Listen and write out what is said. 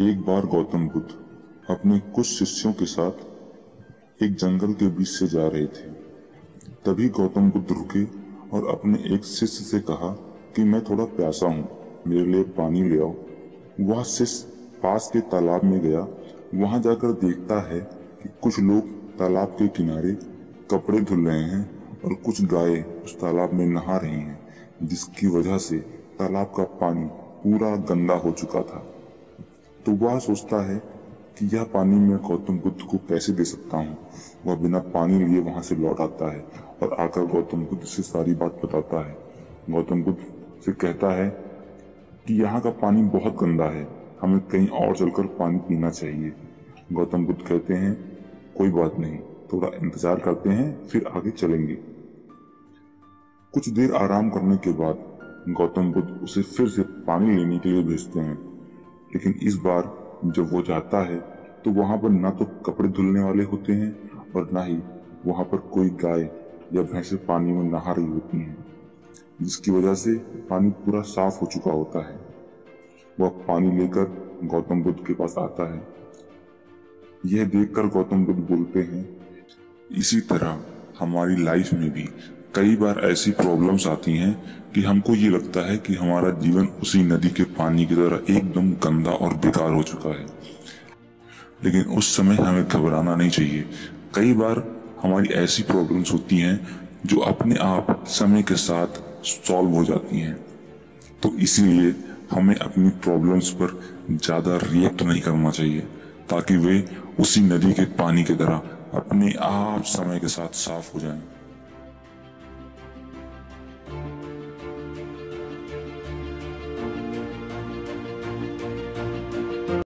एक बार गौतम बुद्ध अपने कुछ शिष्यों के साथ एक जंगल के बीच से जा रहे थे। तभी गौतम बुद्ध रुके और अपने एक शिष्य से कहा कि मैं थोड़ा प्यासा हूँ, मेरे लिए पानी ले आओ। वह शिष्य पास के तालाब में गया, वहाँ जाकर देखता है कि कुछ लोग तालाब के किनारे कपड़े धुल रहे हैं और कुछ गाय उस तालाब में नहा रही हैं, जिसकी वजह से तालाब का पानी पूरा गंदा हो चुका था। तो वह सोचता है कि यह पानी मैं गौतम बुद्ध को कैसे दे सकता हूँ। वह बिना पानी लिए वहाँ से लौट आता है और आकर गौतम बुद्ध से सारी बात बताता है। गौतम बुद्ध से कहता है कि यहाँ का पानी बहुत गंदा है, हमें कहीं और चलकर पानी पीना चाहिए। गौतम बुद्ध कहते हैं, कोई बात नहीं, थोड़ा इंतज़ार करते हैं, फिर आगे चलेंगे। कुछ देर आराम करने के बाद गौतम बुद्ध उसे फिर से पानी लेने के लिए भेजते हैं। लेकिन इस बार जब वो जाता है तो वहाँ पर ना तो कपड़े धुलने वाले होते हैं और ना ही वहाँ पर कोई गाय या भैंसे पानी में नहा रही होती हैं, जिसकी वजह से पानी पूरा साफ़ हो चुका होता है। वह पानी लेकर गौतम बुद्ध के पास आता है। यह देखकर गौतम बुद्ध बोलते हैं, इसी तरह हमारी लाइफ में भी कई बार ऐसी प्रॉब्लम्स आती हैं कि हमको ये लगता है कि हमारा जीवन उसी नदी के पानी की तरह एकदम गंदा और बेकार हो चुका है। लेकिन उस समय हमें घबराना नहीं चाहिए। कई बार हमारी ऐसी प्रॉब्लम्स होती हैं जो अपने आप समय के साथ सॉल्व हो जाती हैं। तो इसीलिए हमें अपनी प्रॉब्लम्स पर ज़्यादा रिएक्ट नहीं करना चाहिए, ताकि वे उसी नदी के पानी की तरह अपने आप समय के साथ साफ़ हो जाएँ।